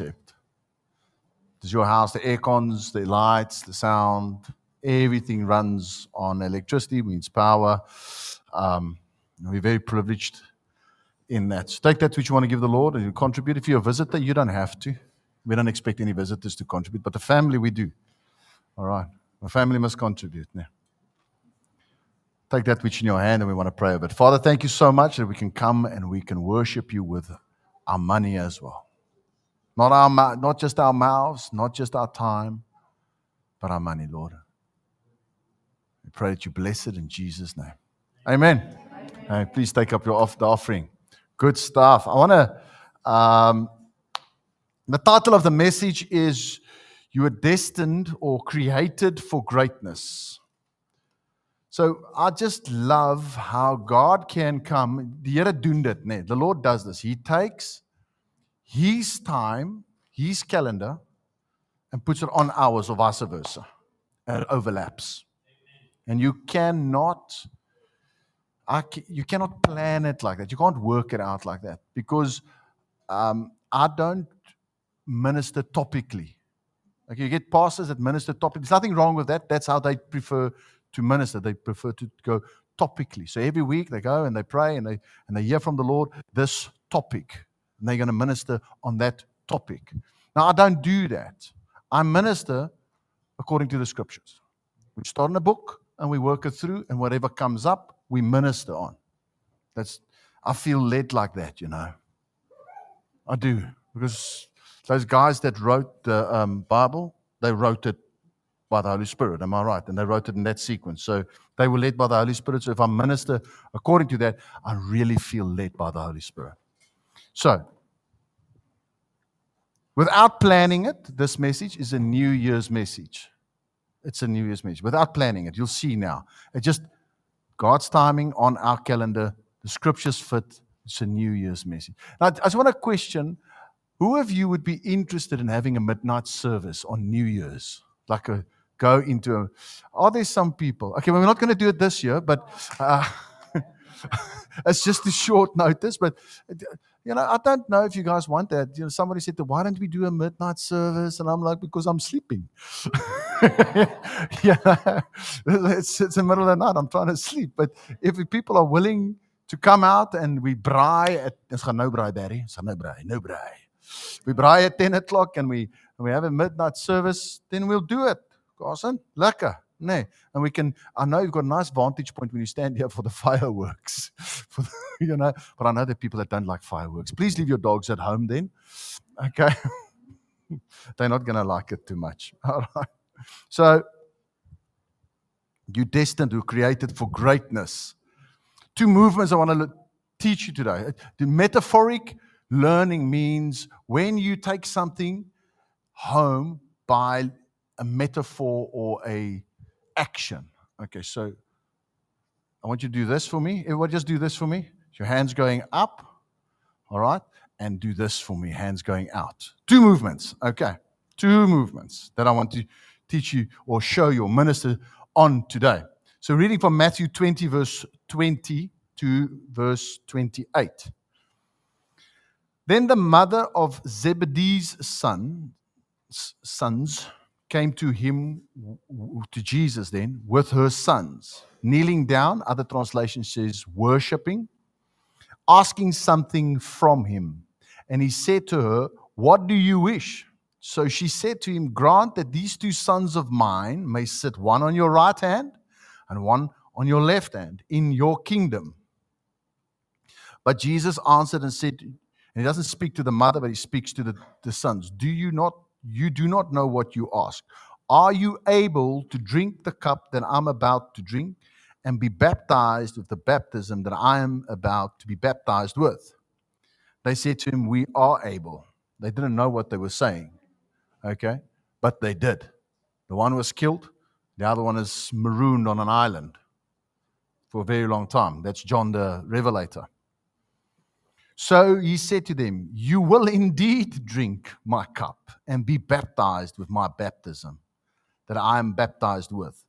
concept. Does your house, the air the lights, the sound, everything runs on electricity, means power. Um, we're very privileged in that. So take that which you want to give the Lord and you contribute. If you're a visitor, you don't have to. We don't expect any visitors to contribute, but the family we do. All right. The family must contribute now. Take that which in your hand and we want to pray it. Father, thank you so much that we can come and we can worship you with our money as well. Not, our, not just our mouths, not just our time, but our money, Lord. We pray that you bless it in Jesus' name. Amen. Amen. please take up your off, the offering. Good stuff. I want to. Um, the title of the message is You are destined or created for greatness. So I just love how God can come. The Here doen dit, nee. The Lord does this. He takes his time, his calendar, and puts it on ours or vice versa. And it overlaps. And you cannot I, you cannot plan it like that. You can't work it out like that because um, I don't minister topically. Like you get pastors that minister topically. There's nothing wrong with that. That's how they prefer to minister. They prefer to go topically. So every week they go and they pray and they and they hear from the Lord this topic, and they're going to minister on that topic. Now I don't do that. I minister according to the scriptures. We start in a book and we work it through, and whatever comes up, we minister on. That's I feel led like that, you know. I do because those guys that wrote the um, Bible, they wrote it by the Holy Spirit. Am I right? And they wrote it in that sequence. So they were led by the Holy Spirit. So if I minister according to that, I really feel led by the Holy Spirit. So, without planning it, this message is a New Year's message. It's a New Year's message. Without planning it, you'll see now. It just God's timing on our calendar. The scriptures fit. It's a New Year's message. Now, I just want to question who of you would be interested in having a midnight service on New Year's? Like a go into a. Are there some people? Okay, well, we're not going to do it this year, but uh, it's just a short notice. But you know, I don't know if you guys want that. You know, somebody said, "Why don't we do a midnight service?" And I'm like, "Because I'm sleeping." yeah, it's it's the middle of the night. I'm trying to sleep. But if people are willing to come out and we braai at ons gaan nou braai Barry, ons gaan nou braai, nou braai. We braai at 10 o'clock and we and we have a midnight service, then we'll do it. Carson, lekker. Nee, and we can. I know you've got a nice vantage point when you stand here for the fireworks, for the, you know. But I know there are people that don't like fireworks. Please leave your dogs at home then. Okay, they're not going to like it too much. All right. So you're destined, you're created for greatness. Two movements I want to teach you today. The metaphoric learning means when you take something home by a metaphor or a action. Okay, so I want you to do this for me. Everybody just do this for me. Your hands going up, all right? And do this for me, hands going out. Two movements, okay? Two movements that I want to teach you or show your minister on today. So, reading from Matthew 20, verse 20 to verse 28. Then the mother of Zebedee's son, sons came to him, to Jesus then, with her sons, kneeling down, other translation says worshiping, asking something from him. And he said to her, What do you wish? So she said to him, Grant that these two sons of mine may sit one on your right hand and one on your left hand in your kingdom. But Jesus answered and said, and he doesn't speak to the mother, but he speaks to the, the sons. Do you not you do not know what you ask. Are you able to drink the cup that I'm about to drink and be baptized with the baptism that I am about to be baptized with? They said to him, We are able. They didn't know what they were saying, okay? But they did. The one was killed, the other one is marooned on an island for a very long time. That's John the Revelator. So he said to them, You will indeed drink my cup and be baptized with my baptism that I am baptized with.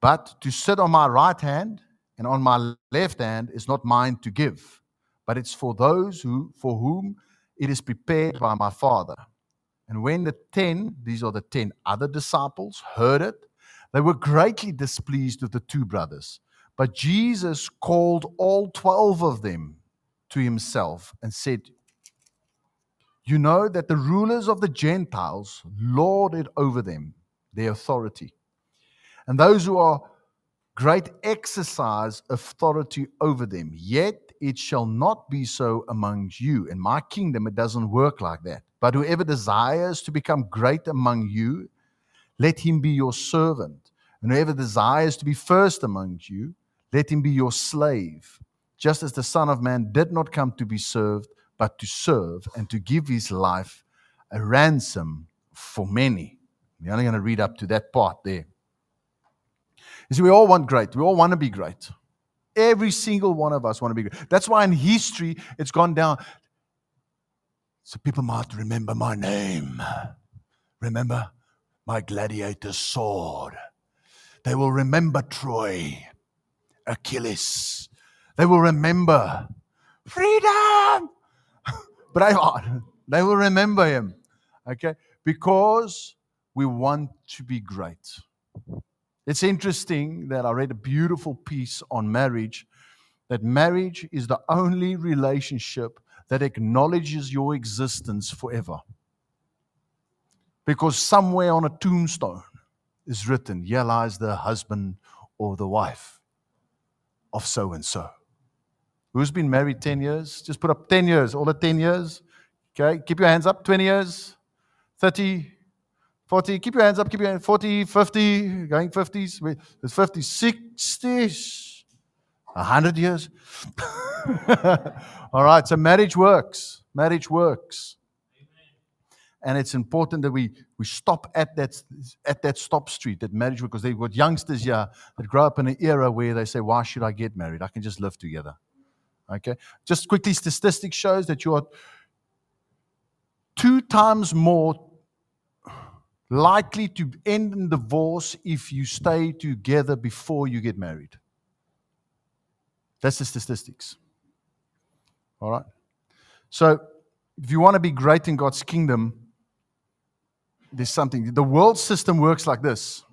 But to sit on my right hand and on my left hand is not mine to give, but it's for those who for whom it is prepared by my Father. And when the ten, these are the ten other disciples, heard it, they were greatly displeased with the two brothers. But Jesus called all 12 of them to himself and said, You know that the rulers of the Gentiles lord it over them, their authority. And those who are great exercise authority over them. Yet it shall not be so among you. In my kingdom, it doesn't work like that. But whoever desires to become great among you, let him be your servant. And whoever desires to be first among you, let him be your slave. Just as the Son of Man did not come to be served, but to serve and to give his life a ransom for many. We're only going to read up to that part there. You see, we all want great. We all want to be great. Every single one of us want to be great. That's why in history it's gone down. So people might remember my name. Remember my gladiator sword. They will remember Troy, Achilles. They will remember freedom. Braveheart. They will remember him. Okay? Because we want to be great. It's interesting that I read a beautiful piece on marriage that marriage is the only relationship that acknowledges your existence forever. Because somewhere on a tombstone is written, Here lies the husband or the wife of so and so. Who's been married 10 years? Just put up 10 years, all the 10 years. Okay, keep your hands up. 20 years, 30, 40, keep your hands up, keep your hands, 40, 50, going 50s, there's 50, 60s, 100 years. All right, so marriage works. Marriage works. And it's important that we, we stop at that, at that stop street, that marriage, because they've got youngsters here that grow up in an era where they say, Why should I get married? I can just live together. Okay? Just quickly, statistics shows that you are two times more likely to end in divorce if you stay together before you get married. That's the statistics. All right? So, if you want to be great in God's kingdom, there's something. The world system works like this.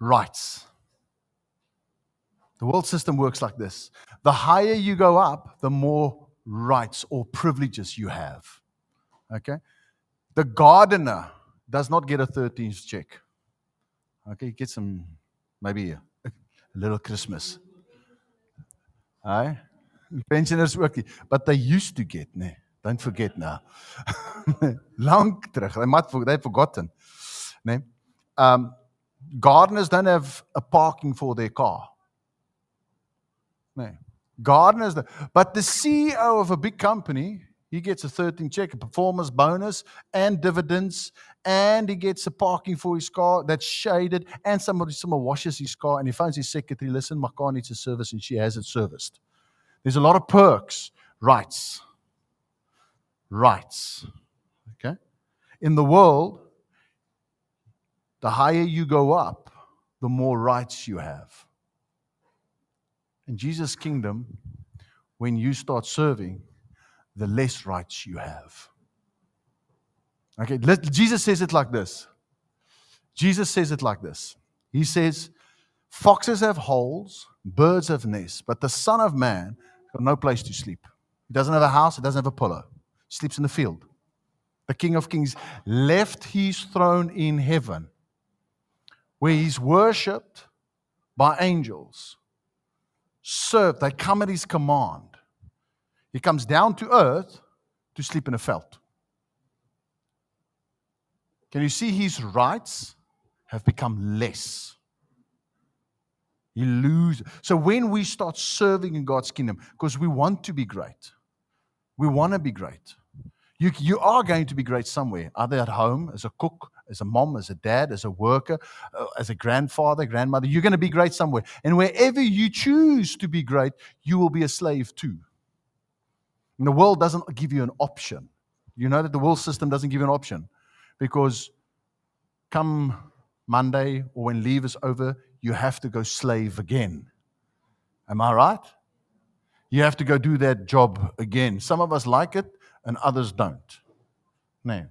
Rights. The world system works like this. The higher you go up, the more rights or privileges you have. Okay? The gardener does not get a 13th check. Okay, he gets some, maybe a, a little Christmas. Aye? Pensioners ook nie, but they used to get, nee. Don't forget now. Long terug. They might they've forgotten. Nee. Um gardeners don't have a parking for their car. Nee. Gardeners, but the CEO of a big company, he gets a 13 check, a performance bonus, and dividends, and he gets a parking for his car that's shaded, and somebody someone washes his car, and he phones his secretary, listen, my car needs a service, and she has it serviced. There's a lot of perks, rights. Rights. Okay? In the world, the higher you go up, the more rights you have. In Jesus' kingdom, when you start serving, the less rights you have. Okay, let, Jesus says it like this. Jesus says it like this. He says, Foxes have holes, birds have nests, but the Son of Man got no place to sleep. He doesn't have a house, he doesn't have a pillow. He sleeps in the field. The King of Kings left his throne in heaven, where he's worshipped by angels served. They come at his command. He comes down to earth to sleep in a felt. Can you see his rights have become less? He loses. So when we start serving in God's kingdom, because we want to be great, we want to be great. You, you are going to be great somewhere, either at home as a cook, as a mom, as a dad, as a worker, uh, as a grandfather, grandmother. You're going to be great somewhere. And wherever you choose to be great, you will be a slave too. And the world doesn't give you an option. You know that the world system doesn't give you an option because come Monday or when leave is over, you have to go slave again. Am I right? you have to go do that job again. Some of us like it and others don't. No.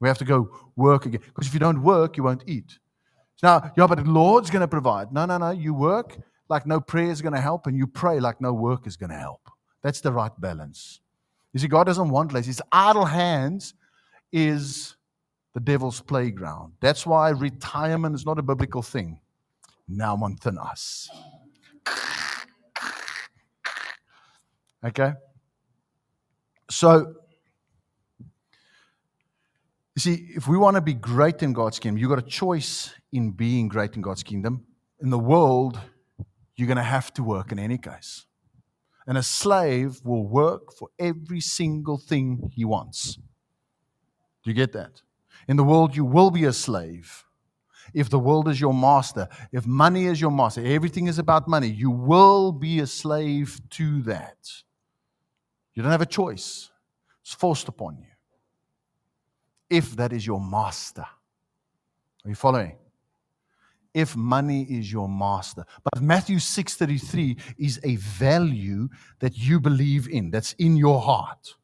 We have to go work again. Because if you don't work, you won't eat. Now, yeah, but the Lord's going to provide. No, no, no. You work like no prayer is going to help, and you pray like no work is going to help. That's the right balance. You see, God doesn't want lazy. His idle hands is the devil's playground. That's why retirement is not a biblical thing. Now on thin us. Okay? So, you see, if we want to be great in God's kingdom, you've got a choice in being great in God's kingdom. In the world, you're going to have to work in any case. And a slave will work for every single thing he wants. Do you get that? In the world, you will be a slave. If the world is your master, if money is your master, everything is about money, you will be a slave to that. You don't have a choice, it's forced upon you. If that is your master. Are you following? If money is your master. But Matthew 6:33 is a value that you believe in, that's in your heart.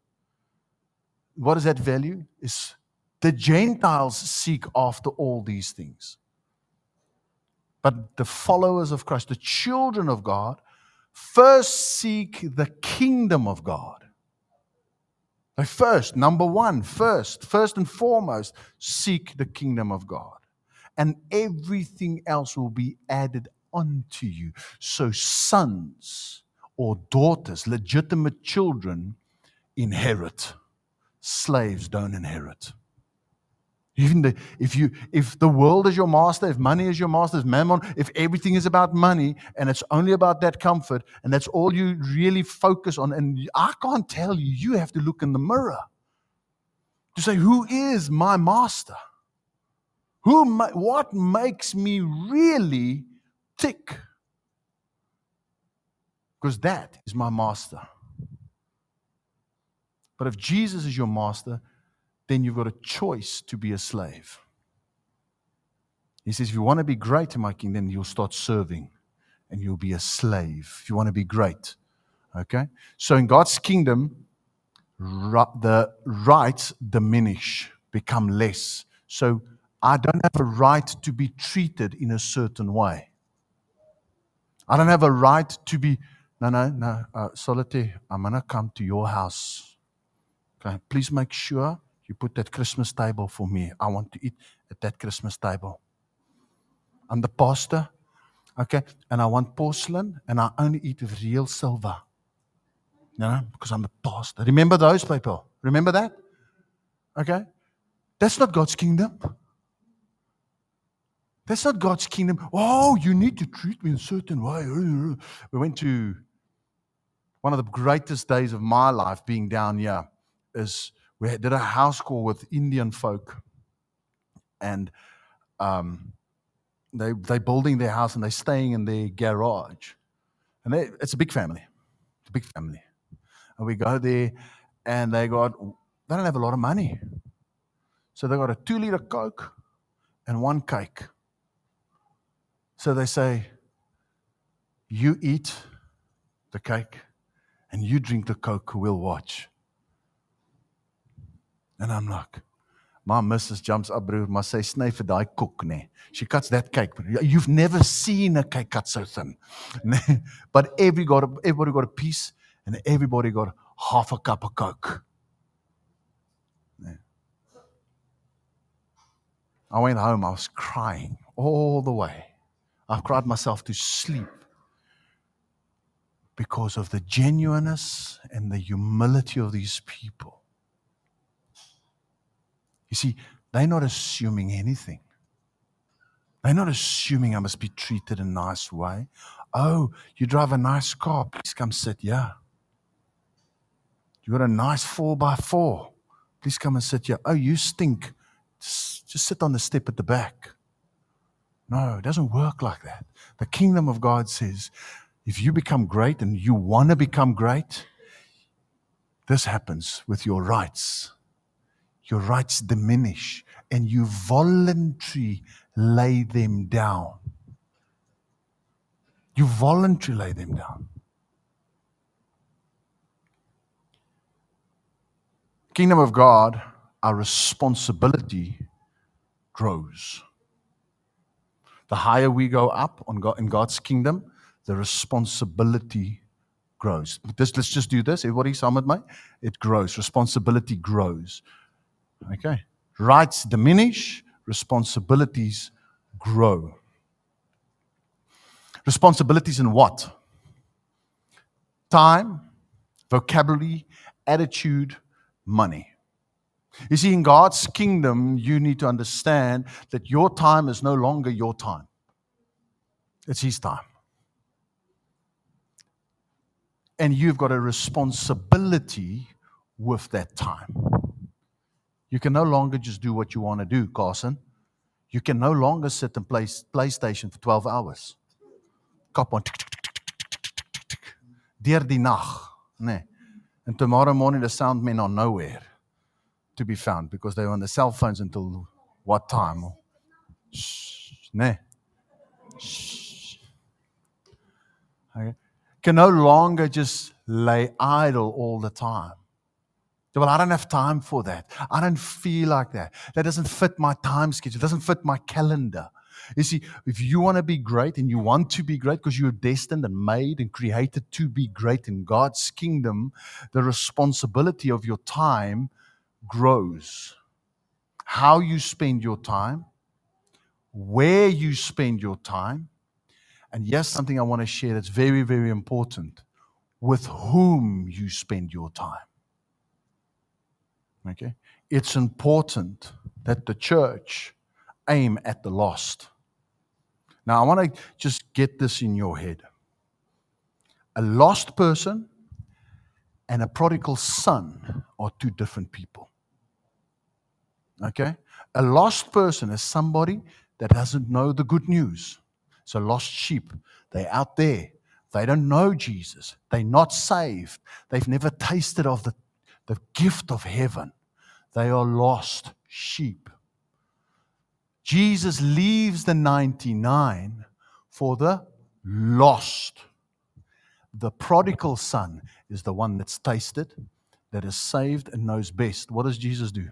What is that value? Is the Gentiles seek after all these things. But the followers of Christ, the children of God, first seek the kingdom of God. They first, number one, first, first and foremost, seek the kingdom of God. And everything else will be added unto you. So, sons or daughters, legitimate children, inherit. Slaves don't inherit. Even the, if you if the world is your master, if money is your master, if mammon, if everything is about money and it's only about that comfort and that's all you really focus on, and I can't tell you, you have to look in the mirror to say, who is my master? Who what makes me really tick? Because that is my master. But if Jesus is your master, then you've got a choice to be a slave. He says, if you want to be great in my kingdom, you'll start serving and you'll be a slave. If you want to be great. Okay? So in God's kingdom, the rights diminish, become less. So I don't have a right to be treated in a certain way. I don't have a right to be, no, no, no, uh, Solitaire, I'm going to come to your house. Okay? Please make sure you put that Christmas table for me. I want to eat at that Christmas table. I'm the pastor, okay, and I want porcelain, and I only eat with real silver. You know, because I'm the pastor. Remember those people? Remember that? Okay? That's not God's kingdom. That's not God's kingdom. Oh, you need to treat me in a certain way. We went to one of the greatest days of my life being down here is we did a house call with Indian folk, and um, they they're building their house and they're staying in their garage, and they, it's a big family, it's a big family, and we go there, and they got they don't have a lot of money, so they got a two liter coke and one cake. So they say, you eat the cake and you drink the coke, we'll watch. And I'm like, my missus jumps up, broer, maar sy sny vir daai koek nê. She cuts that cake. You've never seen a cake cut so thin. but every got a, everybody got a piece and everybody got half a cup of coke. I went home, I was crying all the way. I cried myself to sleep because of the genuineness and the humility of these people. You see, they're not assuming anything. They're not assuming I must be treated in a nice way. Oh, you drive a nice car, please come sit here. You got a nice four by four. Please come and sit here. Oh, you stink. Just, just sit on the step at the back. No, it doesn't work like that. The kingdom of God says if you become great and you want to become great, this happens with your rights your rights diminish and you voluntarily lay them down. You voluntarily lay them down. Kingdom of God, our responsibility grows. The higher we go up God, in God's kingdom, the responsibility grows. This, let's just do this. Everybody, sum it, mate. It grows. Responsibility grows. Okay. Rights diminish, responsibilities grow. Responsibilities in what? Time, vocabulary, attitude, money. You see, in God's kingdom, you need to understand that your time is no longer your time, it's His time. And you've got a responsibility with that time. You can no longer just do what you want to do, Carson. You can no longer sit and play PlayStation for 12 hours. Kap on. Deur die nag, nee. And tomorrow morning the sound men are nowhere to be found because they were on the cell phones until what time? Shh. Shh. Okay. Can no longer just lay idle all the time. Well, I don't have time for that. I don't feel like that. That doesn't fit my time schedule. It doesn't fit my calendar. You see, if you want to be great and you want to be great because you're destined and made and created to be great in God's kingdom, the responsibility of your time grows. How you spend your time, where you spend your time, and yes, something I want to share that's very, very important with whom you spend your time. Okay? It's important that the church aim at the lost. Now, I want to just get this in your head. A lost person and a prodigal son are two different people. Okay? A lost person is somebody that doesn't know the good news. It's a lost sheep. They're out there. They don't know Jesus. They're not saved. They've never tasted of the, the gift of heaven. They are lost sheep. Jesus leaves the 99 for the lost. The prodigal son is the one that's tasted, that is saved, and knows best. What does Jesus do?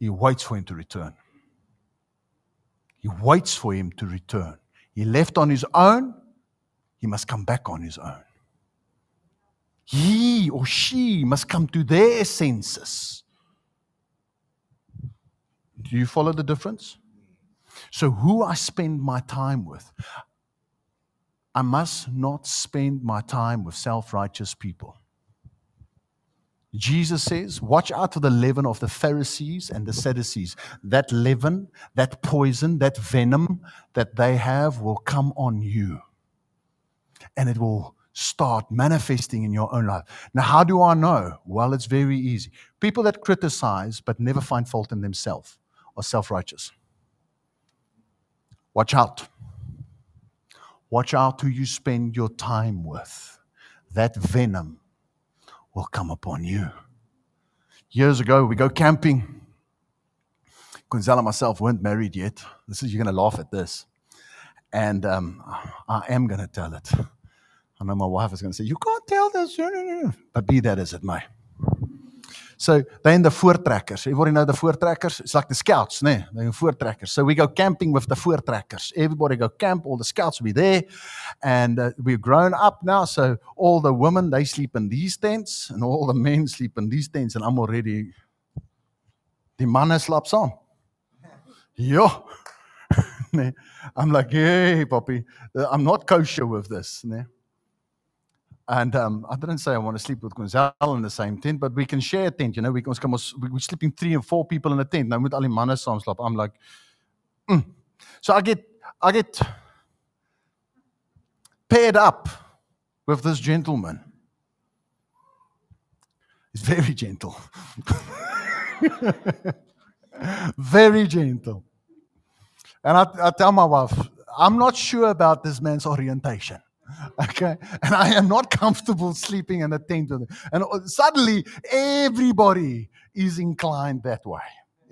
He waits for him to return. He waits for him to return. He left on his own, he must come back on his own he or she must come to their senses. Do you follow the difference? So, who I spend my time with, I must not spend my time with self righteous people. Jesus says, Watch out for the leaven of the Pharisees and the Sadducees. That leaven, that poison, that venom that they have will come on you. And it will start manifesting in your own life. Now, how do I know? Well, it's very easy. People that criticize but never find fault in themselves are self righteous. Watch out. Watch out who you spend your time with. That venom will come upon you. Years ago, we go camping. Gonzalo and myself weren't married yet. This is, you're going to laugh at this. And um, I am going to tell it. I my wife is going to say, You can't tell this. But be that as it may. So they're in the voortrekkers. Everybody know the voortrekkers? It's like the scouts, né? They're in. So we go camping with the voortrekkers. Everybody go camp. All the scouts will be there. And uh, we've grown up now. So all the women, they sleep in these tents. And all the men sleep in these tents. And I'm already... Die manne slaap. Ja. nee. I'm like, hey, Poppy, I'm not kosher with this. Nee. And um, I didn't say I want to sleep with Gonzalo in the same tent, but we can share a tent. You know, we can come, we, we're sleeping three and four people in a tent. Now with Ali manne saam slaap. I'm like, mm. so I get, I get paired up with this gentleman. He's very gentle. very gentle. And I, I tell my wife, I'm not sure about this man's orientation. Okay. And I am not comfortable sleeping in a tent with him. And uh, suddenly everybody is inclined that way.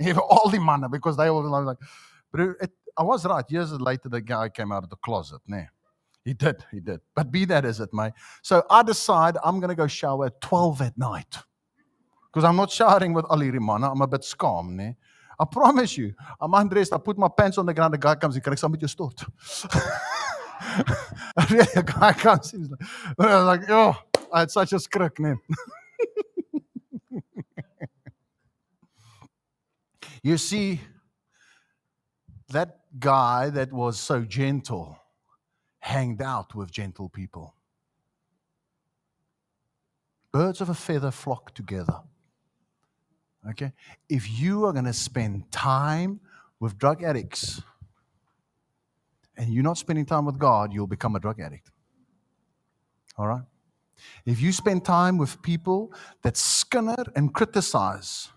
All the manna, because they all like, but it, I was right. Years later, the guy came out of the closet. Nah. He did, he did. But be that as it may. So I decide I'm going to go shower at 12 at night. Because I'm not shouting with Ali Rimana. I'm a bit scum, ne? I promise you. I'm undressed. I put my pants on the ground. The guy comes and corrects. I'm with your. really, guy comes. He's like, I was like, oh, I had such a skrik, man. you see, that guy that was so gentle hanged out with gentle people. Birds of a feather flock together. Okay? If you are going to spend time with drug addicts and you're not spending time with God, you'll become a drug addict. All right? If you spend time with people that skinner and criticize,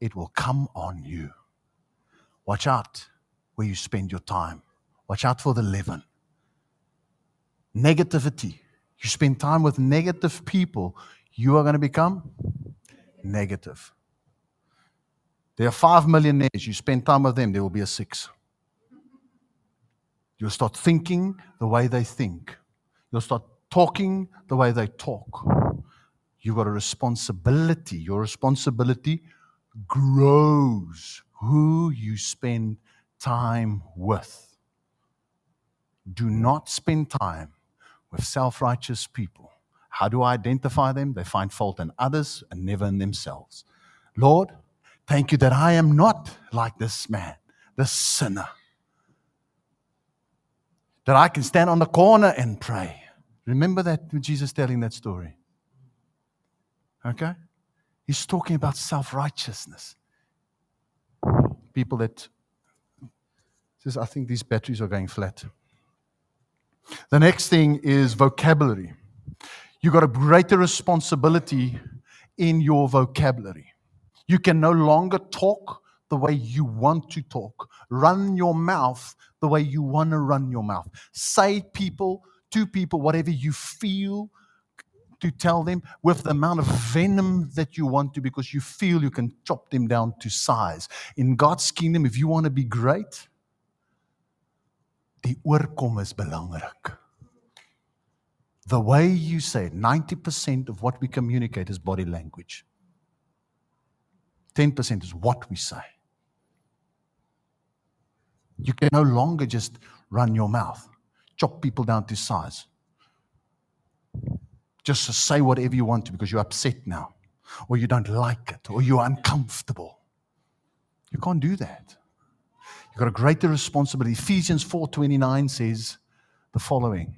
it will come on you. Watch out where you spend your time. Watch out for the leaven. Negativity. You spend time with negative people, you are going to become negative. There are five millionaires. You spend time with them, there will be a six. You'll start thinking the way they think. You'll start talking the way they talk. You've got a responsibility. Your responsibility grows who you spend time with. Do not spend time with self righteous people. How do I identify them? They find fault in others and never in themselves. Lord, thank you that I am not like this man, this sinner. That I can stand on the corner and pray. Remember that Jesus telling that story. Okay? He's talking about self righteousness. People that says, I think these batteries are going flat. The next thing is vocabulary. You've got a greater responsibility in your vocabulary. You can no longer talk the way you want to talk. Run your mouth the way you want to run your mouth. Say people to people whatever you feel to tell them with the amount of venom that you want to because you feel you can chop them down to size. In God's kingdom, if you want to be great, die oorkom is belangrik. The way you say it, 90% of what we communicate is body language. 10% is what we say. You can no longer just run your mouth, chop people down to size. Just say whatever you want to because you're upset now, or you don't like it, or you're uncomfortable. You can't do that. You've got a greater responsibility. Ephesians 4:29 says the following: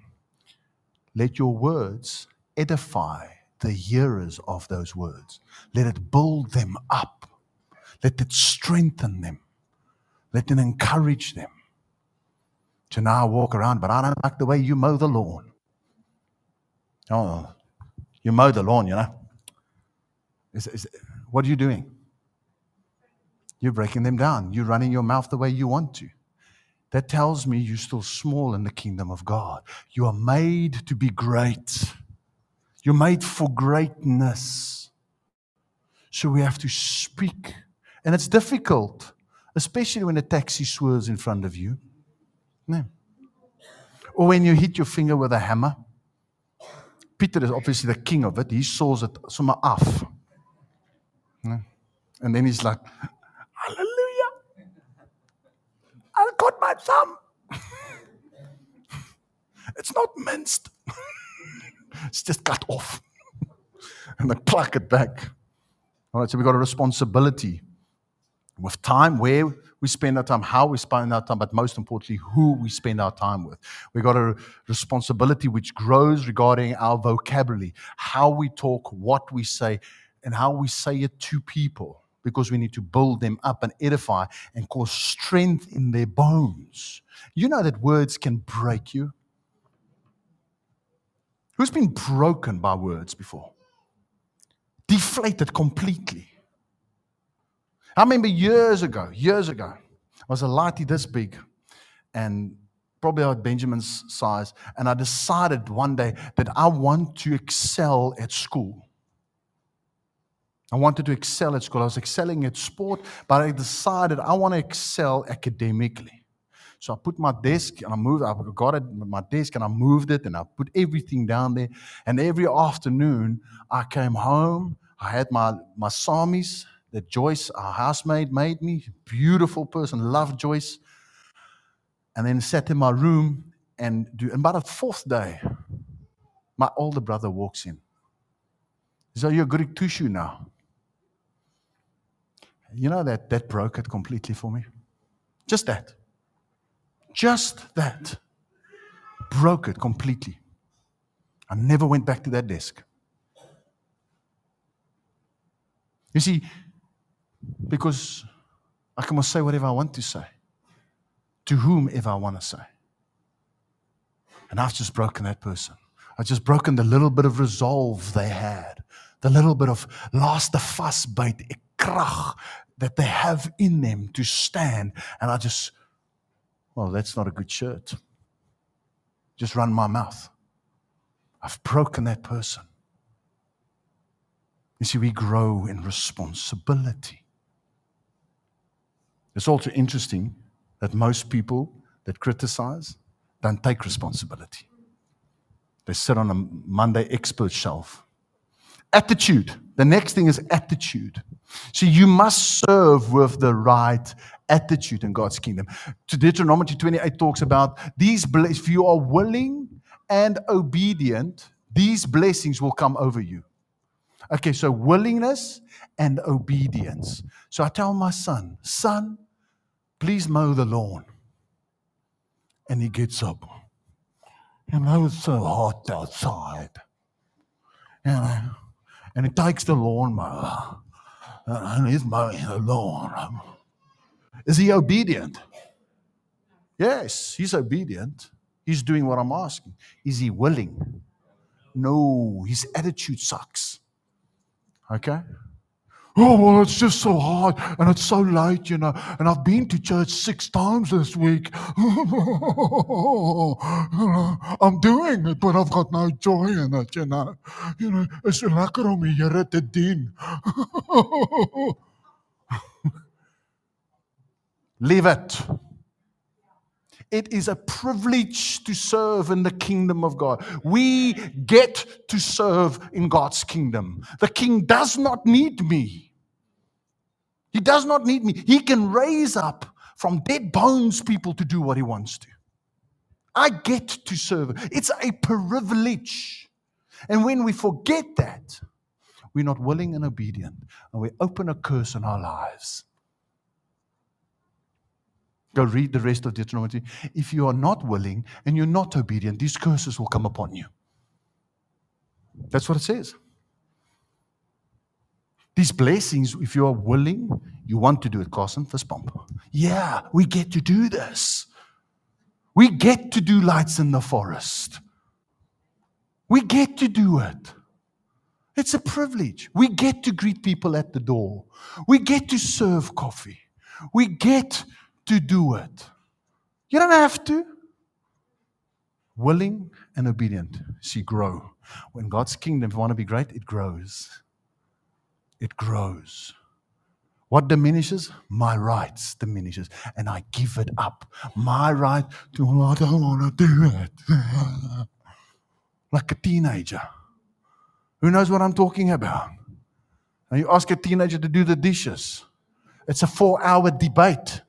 Let your words edify the hearers of those words. Let it build them up. Let it strengthen them. Let them encourage them. to now walk around, but I don't like the way you mow the lawn. Oh, you mow the lawn, you know. Is, is, what are you doing? You're breaking them down. You're running your mouth the way you want to. That tells me you're still small in the kingdom of God. You are made to be great. You're made for greatness. So we have to speak. And it's difficult, especially when a taxi swerves in front of you. No. Or when you hit your finger with a hammer. Peter is obviously the king of it. He saws it somewhere off. And then he's like, Hallelujah. I got my thumb. it's not minced. it's just cut off. and I pluck it back. All right, so we've got a responsibility with time, where we spend our time, how we spend our time, but most importantly, who we spend our time with. We've got a responsibility which grows regarding our vocabulary, how we talk, what we say, and how we say it to people because we need to build them up and edify and cause strength in their bones. You know that words can break you. Who's been broken by words before? Deflated completely. I remember years ago, years ago, I was a lighty this big and probably about Benjamin's size. And I decided one day that I want to excel at school. I wanted to excel at school. I was excelling at sport, but I decided I want to excel academically. So I put my desk and I moved, I got it, my desk and I moved it and I put everything down there. And every afternoon I came home, I had my, my Samis that Joyce, our housemaid, made me. Beautiful person, loved Joyce. And then sat in my room and do, and about the fourth day, my older brother walks in. He says, You're Greek tissue now. You know that that broke it completely for me. Just that. Just that. Broke it completely. I never went back to that desk. You see, because I can say whatever I want to say, to whomever I want to say. And I've just broken that person. I've just broken the little bit of resolve they had, the little bit of fuss bite, krach that they have in them to stand. And I just, well, that's not a good shirt. Just run my mouth. I've broken that person. You see, we grow in responsibility. It's also interesting that most people that criticize don't take responsibility. They sit on a Monday expert shelf. Attitude. The next thing is attitude. So you must serve with the right attitude in God's kingdom. Deuteronomy 28 talks about these, blessings. if you are willing and obedient, these blessings will come over you. Okay, so willingness and obedience. So I tell my son, son, please mow the lawn. And he gets up. You know, it's so hot outside. Know, and he takes the lawnmower and he's mowing the lawn. Is he obedient? Yes, he's obedient. He's doing what I'm asking. Is he willing? No, his attitude sucks. Okay? Oh, well, it's just so hard and it's so late, you know. And I've been to church six times this week. I'm doing it, but I've got no joy in it, you know. You know, it's er lekker om die Here te dien. Leave it. It is a privilege to serve in the kingdom of God. We get to serve in God's kingdom. The king does not need me. He does not need me. He can raise up from dead bones people to do what he wants to. I get to serve. It's a privilege. And when we forget that, we're not willing and obedient, and we open a curse in our lives. Go read the rest of Deuteronomy. If you are not willing and you're not obedient, these curses will come upon you. That's what it says. These blessings, if you are willing, you want to do it, Carson, fist bump. Yeah, we get to do this. We get to do lights in the forest. We get to do it. It's a privilege. We get to greet people at the door. We get to serve coffee. We get to do it. You don't have to. Willing and obedient, see, grow. When God's kingdom, want to be great, it grows. It grows. What diminishes? My rights diminishes. And I give it up. My right to, I don't want to do it. like a teenager. Who knows what I'm talking about? And you ask a teenager to do the dishes. It's a four hour debate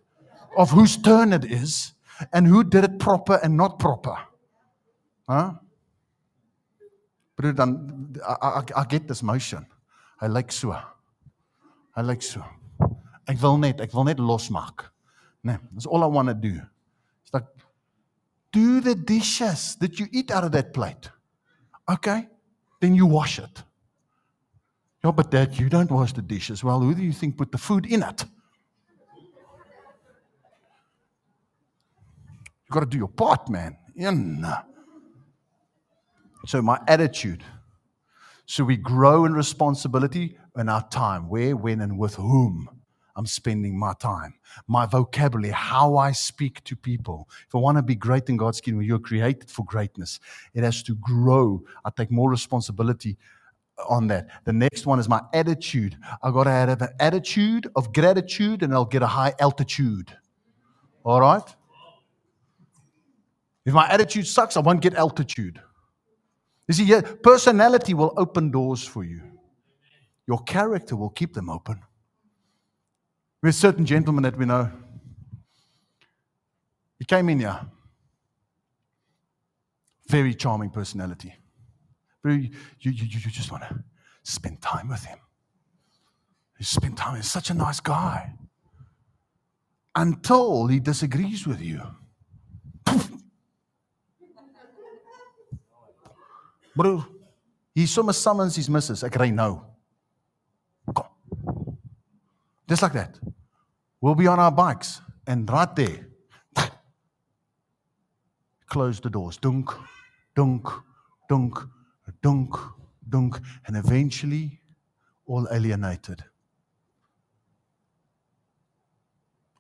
of whose turn it is and who did it proper and not proper. Huh? But I, I, I get this motion. Hy lyk so. Hy lyk so. Ek wil net, ek wil net losmaak. Nee, that's all I want to do. It's like do the dishes that you eat out of that plate. Okay? Then you wash it. Yeah, but dad, you don't wash the dishes. Well, who do you think put the food in it? You got to do your part, man. In. So, my attitude. So, we grow in responsibility in our time. Where, when, and with whom I'm spending my time. My vocabulary, how I speak to people. If I want to be great in God's kingdom, you're created for greatness. It has to grow. I take more responsibility on that. The next one is my attitude. I got to have an attitude of gratitude and I'll get a high altitude. All right? If my attitude sucks, I won't get altitude. You see, yeah, personality will open doors for you. your character will keep them open. There's a certain gentleman that we know. He came in here. Very charming personality. Very, you, you, you just want to spend time with him. You spend time. He's such a nice guy. Until he disagrees with you. Bro, he sommer summons his missus. Ek ry nou. Kom. Just like that. We'll be on our bikes and right there. Close the doors. Dunk, dunk, dunk, dunk, dunk, and eventually all alienated.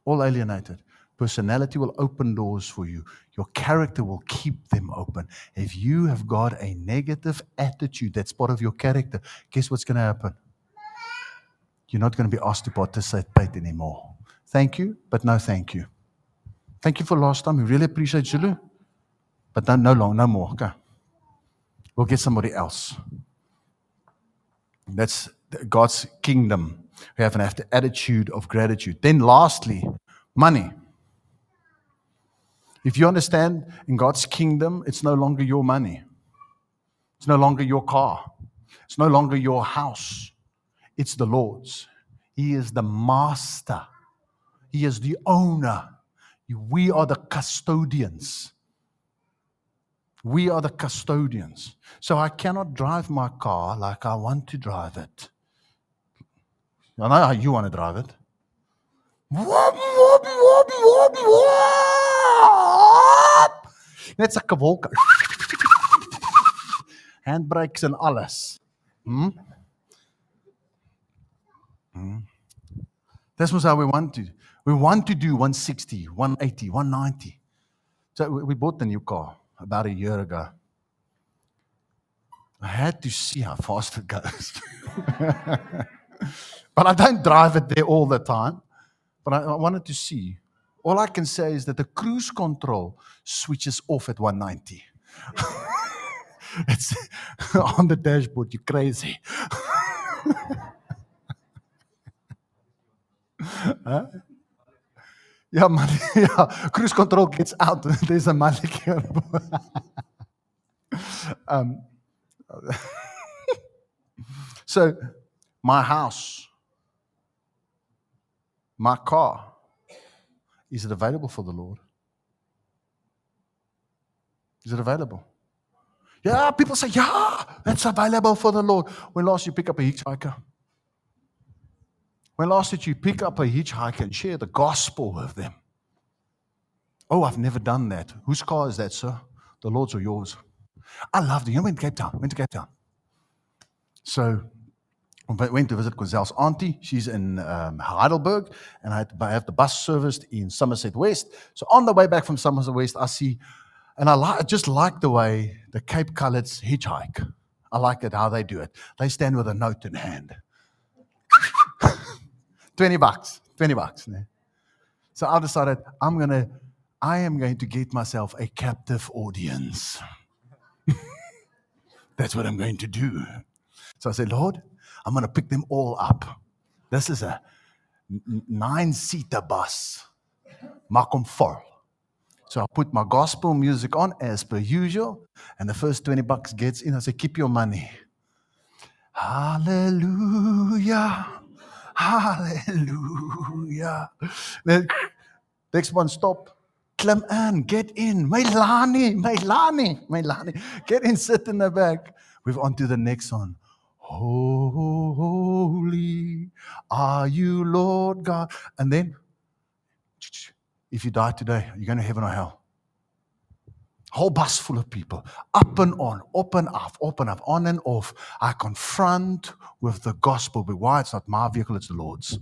All alienated. Personality will open doors for you. Your character will keep them open. If you have got a negative attitude that's part of your character, guess what's going to happen? You're not going to be asked to participate anymore. Thank you, but no thank you. Thank you for last time. We really appreciate Zulu. But no, no long, no more. Okay. We'll get somebody else. That's God's kingdom. We have an attitude of gratitude. Then, lastly, money. If you understand in God's kingdom, it's no longer your money, it's no longer your car, it's no longer your house, it's the Lord's. He is the master, He is the owner. We are the custodians. We are the custodians. So I cannot drive my car like I want to drive it. I know how you want to drive it. Whoop, whoop, whoop, whoop, whoop. Net. Handbrakes en alles. Hmm? Hmm. That's how we want to. We want to do 160, 180, 190. So we bought the new car about a year ago. I had to see how fast it goes. but I don't drive it there all the time. But I, I wanted to see. All I can say is that the cruise control switches off at 190. it's on the dashboard. You're crazy. huh? Ja, man, ja, cruise control gets out. There's a molecule. um, so, my house, my car, is it available for the Lord? Is it available? Yeah, people say, yeah, it's available for the Lord. When last you pick up a hitchhiker? When last did you pick up a hitchhiker and share the gospel with them? Oh, I've never done that. Whose car is that, sir? The Lord's or yours? I loved it. You went to Cape Town. Went to Cape Town. So I went to visit Quizel's auntie. She's in um, Heidelberg, and I, I have the bus serviced in Somerset West. So on the way back from Somerset West, I see, and I, li- I just like the way the Cape Coloureds hitchhike. I like it how they do it. They stand with a note in hand. 20 bucks, 20 bucks. So I decided I'm going to, I am going to get myself a captive audience. That's what I'm going to do. So I said, Lord, I'm going to pick them all up. This is a nine seater bus. Hom vol. So I put my gospel music on as per usual, and the first 20 bucks gets in. I say, keep your money. Hallelujah. Hallelujah. Next one, stop. Klim in, get in. Melanie, Melanie, Melanie. Get in, sit in the back. We've on to the next one. Holy are you, Lord God. And then, if you die today, are you're going to heaven or hell whole bus full of people, up and on, up and off, up and off, on and off. I confront with the gospel, but why? It's not my vehicle, it's the Lord's.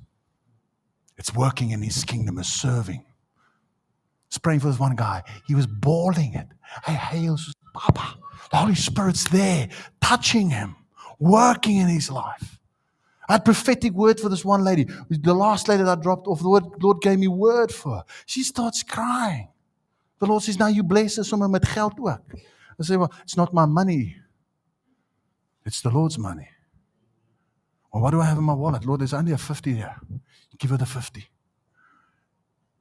It's working in His kingdom, is serving. I was praying for this one guy. He was bawling it. Hey, hails, Papa. The Holy Spirit's there, touching him, working in his life. I had prophetic word for this one lady. The last lady that I dropped off, the Lord gave me word for her. She starts crying. The Lord says, now you bless us sommer met geld ook. I say, well, it's not my money. It's the Lord's money. Well, what do I have in my wallet? Lord, there's only a 50 here. Give her the 50.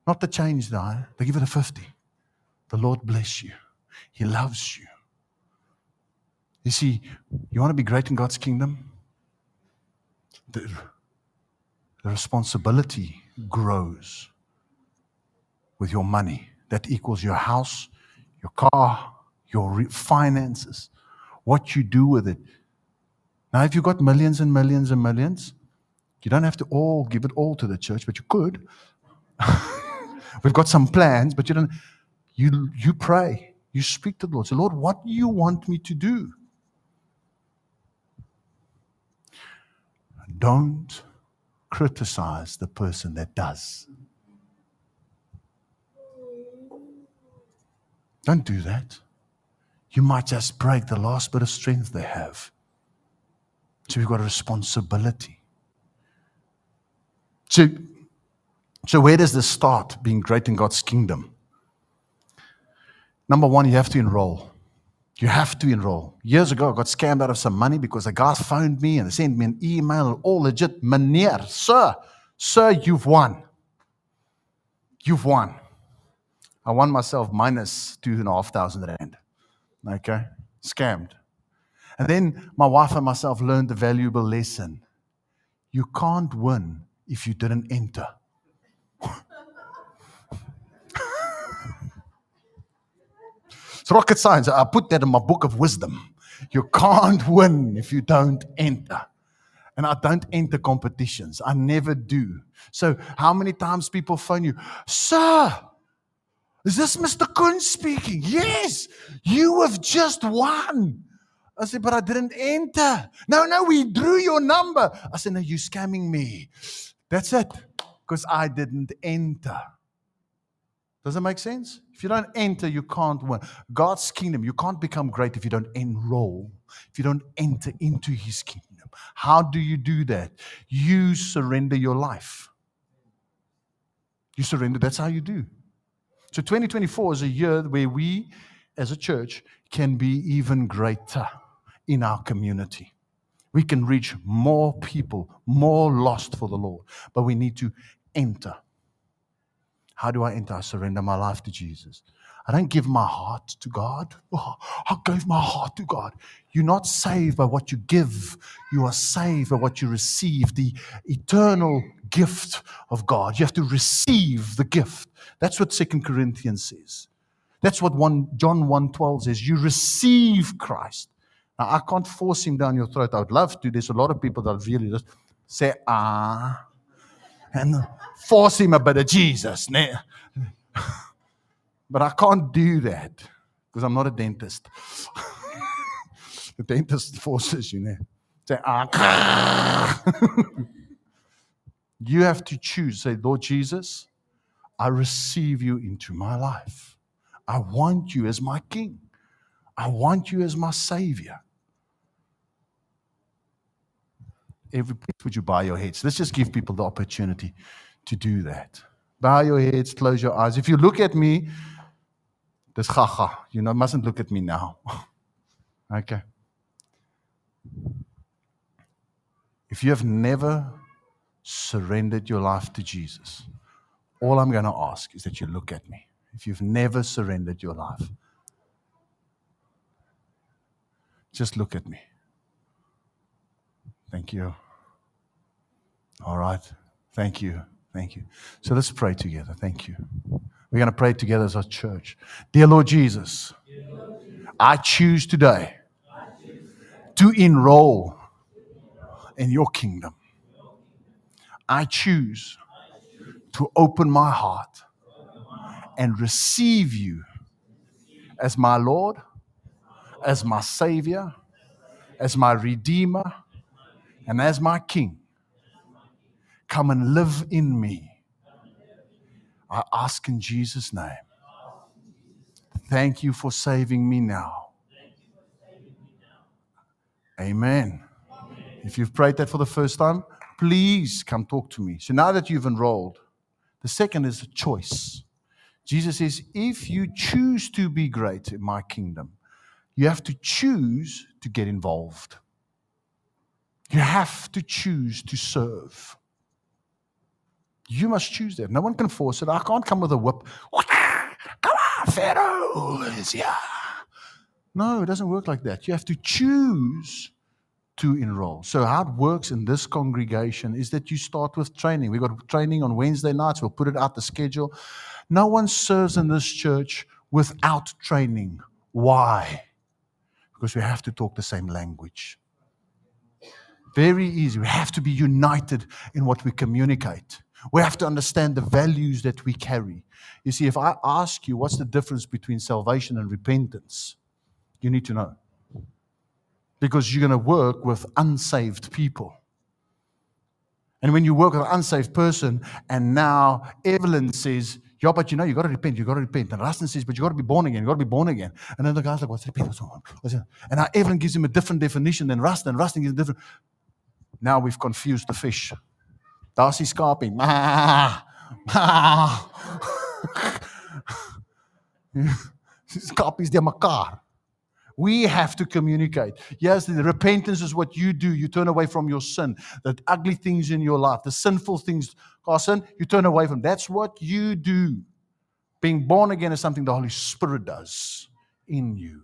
Not the change, though. They give her the 50. The Lord bless you. He loves you. You see, you want to be great in God's kingdom? The, the responsibility grows with your money. That equals your house, your car, your re- finances, what you do with it. Now, if you've got millions and millions and millions, you don't have to all give it all to the church, but you could. We've got some plans, but you don't. You, you pray. You speak to the Lord. Say, Lord, what do you want me to do? Don't criticize the person that does. Don't do that. You might just break the last bit of strength they have. So we've got a responsibility. So, so where does this start being great in God's kingdom? Number one, you have to enroll. You have to enroll. Years ago, I got scammed out of some money because a guy phoned me and sent me an email, all legit. Meneer, sir, sir, you've won. You've won. I won myself minus two and a half thousand rand. Okay? Scammed. And then my wife and myself learned a valuable lesson. You can't win if you didn't enter. It's rocket science. I put that in my book of wisdom. You can't win if you don't enter. And I don't enter competitions. I never do. So, how many times people phone you, Sir, is this Mr. Kun speaking? Yes, you have just won. I said, but I didn't enter. No, no, we drew your number. I said, no, you're scamming me. That's it, because I didn't enter. Does that make sense? If you don't enter, you can't win. God's kingdom, you can't become great if you don't enroll, if you don't enter into his kingdom. How do you do that? You surrender your life. You surrender, that's how you do. So 2024 is a year where we as a church can be even greater in our community. We can reach more people, more lost for the Lord, but we need to enter. How do I enter? I surrender my life to Jesus. I don't give my heart to God. Oh, I gave my heart to God. You're not saved by what you give, you are saved by what you receive the eternal gift of God. You have to receive the gift. That's what Second Corinthians says. That's what one, John 1.12 says. You receive Christ. Now, I can't force him down your throat. I would love to. There's a lot of people that really just say, ah, and force him a bit of Jesus. But I can't do that because I'm not a dentist. the dentist forces you, know. Say, ah. you have to choose. Say, Lord Jesus, I receive you into my life. I want you as my king. I want you as my savior. Every would you bow your heads? Let's just give people the opportunity to do that. Bow your heads, close your eyes. If you look at me, there's gaga. You know, mustn't look at me now. okay. If you have never surrendered your life to Jesus, all I'm going to ask is that you look at me. If you've never surrendered your life, just look at me. Thank you. All right. Thank you. Thank you. So let's pray together. Thank you. We're going to pray together as a church. Dear Lord Jesus, I choose today to enroll in your kingdom. I choose to open my heart and receive you as my Lord, as my Savior, as my Redeemer, and as my King. Come and live in me. I ask in Jesus' name. Thank you for saving me now. Amen. If you've prayed that for the first time, please come talk to me. So now that you've enrolled, the second is a choice. Jesus says, if you choose to be great in my kingdom, you have to choose to get involved. You have to choose to serve. You must choose that. No one can force it. I can't come with a whip. Come on, Pharaoh is here. No, it doesn't work like that. You have to choose to enroll. So, how it works in this congregation is that you start with training. We've got training on Wednesday nights, we'll put it out the schedule. No one serves in this church without training. Why? Because we have to talk the same language. Very easy. We have to be united in what we communicate. We have to understand the values that we carry. You see, if I ask you what's the difference between salvation and repentance, you need to know. Because you're going to work with unsaved people. And when you work with an unsaved person, and now Evelyn says, Yeah, but you know, you got to repent, you got to repent. And Rustin says, But you got to be born again, you got to be born again. And then the guy's like, What's repent? And now Evelyn gives him a different definition than Rustin, Rustin gives a different. Now we've confused the fish. Daar's die skapie. Ma. Ma. Skapies de mekaar. We have to communicate. Yes, the repentance is what you do. You turn away from your sin, the ugly things in your life, the sinful things. Carson, you turn away from. That's what you do. Being born again is something the Holy Spirit does in you.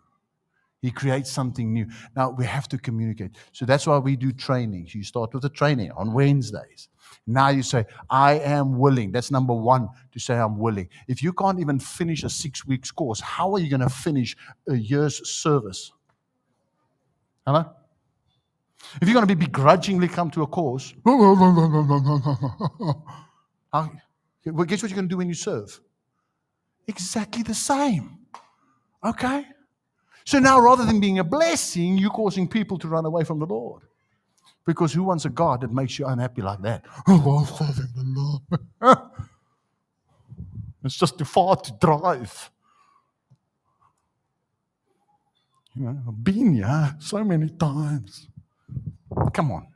He creates something new. Now we have to communicate. So that's why we do trainings. You start with a training on Wednesdays. Now you say, I am willing. That's number one to say, I'm willing. If you can't even finish a six weeks course, how are you going to finish a year's service? Hello? If you're going to be begrudgingly come to a course, well, guess what you're going to do when you serve? Exactly the same. Okay? So now, rather than being a blessing, you're causing people to run away from the Lord. Because who wants a God that makes you unhappy like that? Oh, I'm serving the Lord. it's just too far to drive. You know, I've been here so many times. Come on.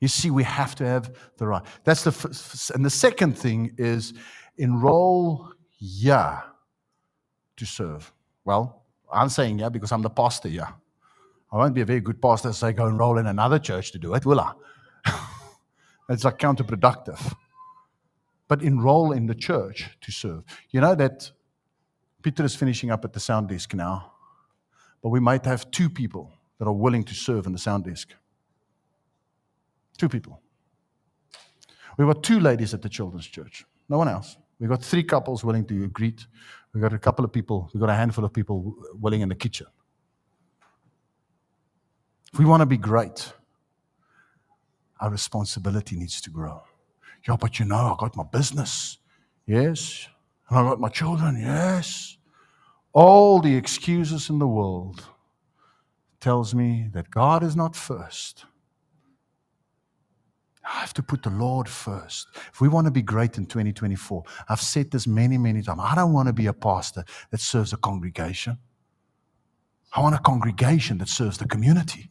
You see, we have to have the right. That's the first, and the second thing is enroll yeah to serve. Well, I'm saying yeah because I'm the pastor yeah. I won't be a very good pastor to say go enroll in another church to do it, will I? it's like counterproductive. But enroll in the church to serve. You know that Peter is finishing up at the sound desk now, but we might have two people that are willing to serve in the sound desk. Two people. We've got two ladies at the children's church, no one else. We've got three couples willing to greet. We've got a couple of people, we've got a handful of people willing in the kitchen. If we want to be great, our responsibility needs to grow. Yeah, but you know, I got my business. Yes. And I got my children. Yes. All the excuses in the world tells me that God is not first. I have to put the Lord first. If we want to be great in 2024, I've said this many, many times. I don't want to be a pastor that serves a congregation. I want a congregation that serves the community.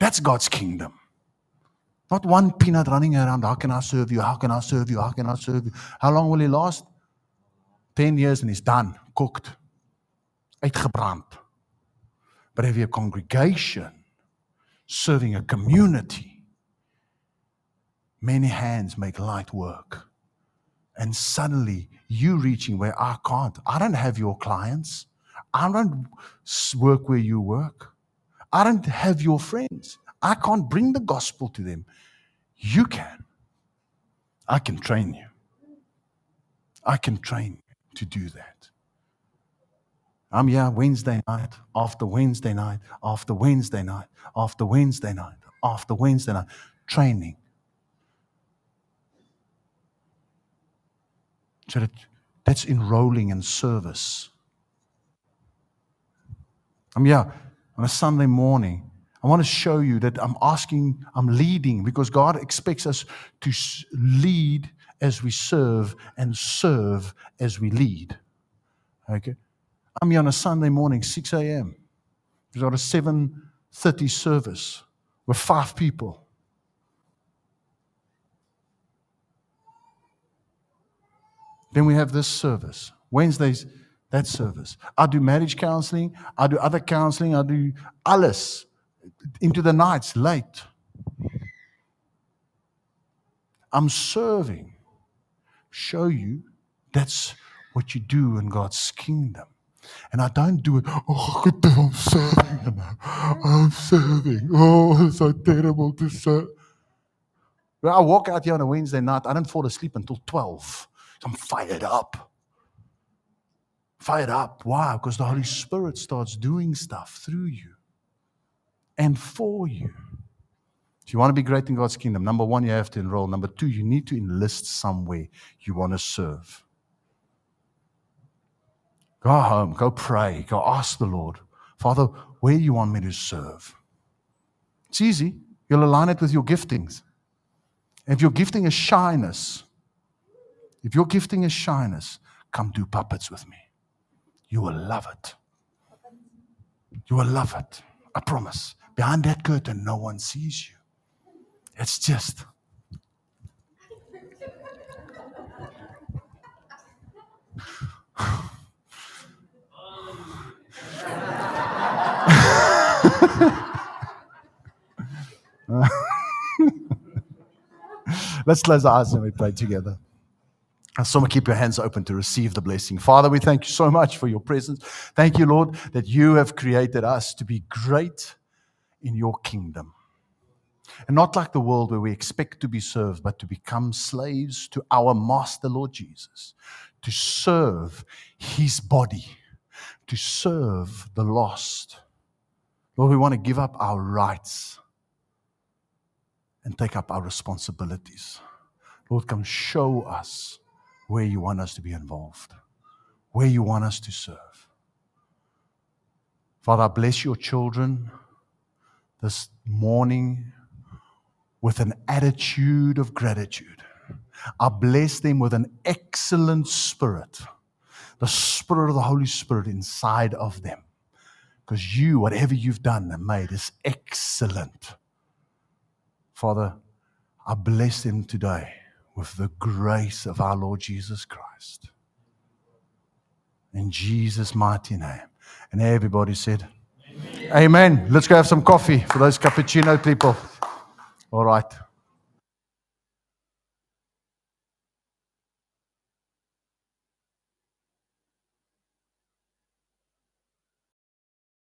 That's God's kingdom. Not one peanut running around. How can I serve you? How can I serve you? How can I serve you? How long will he last? 10 years and he's done, cooked, uitgebrand. But if you're a congregation serving a community, many hands make light work. And suddenly you reaching where I can't. I don't have your clients. I don't work where you work. I don't have your friends. I can't bring the gospel to them. You can. I can train you. I can train you to do that. I'm here Wednesday night, after Wednesday night, after Wednesday night, after Wednesday night, after Wednesday night, training. So that, that's enrolling in service. I'm here on a Sunday morning, I want to show you that I'm asking, I'm leading because God expects us to lead as we serve and serve as we lead. Okay? I'm here on a Sunday morning, 6 a.m. We've got a 7.30 service with five people. Then we have this service. Wednesdays, that service. I do marriage counseling, I do other counseling, I do alles into the nights late. I'm serving. Show you that's what you do in God's kingdom. And I don't do it, oh, I'm serving, you know. I'm serving. Oh, it's so terrible to serve. When I walk out here on a Wednesday night, I don't fall asleep until 12. I'm fired up. Fired up. Why? Because the Holy Spirit starts doing stuff through you and for you. If you want to be great in God's kingdom, number one, you have to enroll. Number two, you need to enlist somewhere you want to serve. Go home, go pray, go ask the Lord, Father, where you want me to serve. It's easy. You'll align it with your giftings. If your gifting is shyness, if your gifting is shyness, come do puppets with me. You will love it. You will love it. I promise. Behind that curtain, no one sees you. It's just. Let's close our eyes and we pray together. And someone keep your hands open to receive the blessing. Father, we thank you so much for your presence. Thank you, Lord, that you have created us to be great in your kingdom. And not like the world where we expect to be served, but to become slaves to our Master, Lord Jesus, to serve his body, to serve the lost. Lord, we want to give up our rights and take up our responsibilities. Lord, come show us where you want us to be involved, where you want us to serve. Father, I bless your children this morning with an attitude of gratitude. I bless them with an excellent spirit, the spirit of the Holy Spirit inside of them. Because you, whatever you've done and made, is excellent. Father, I bless them today with the grace of our Lord Jesus Christ. In Jesus' mighty name. And everybody said, Amen. Amen. Let's go have some coffee for those cappuccino people. All right.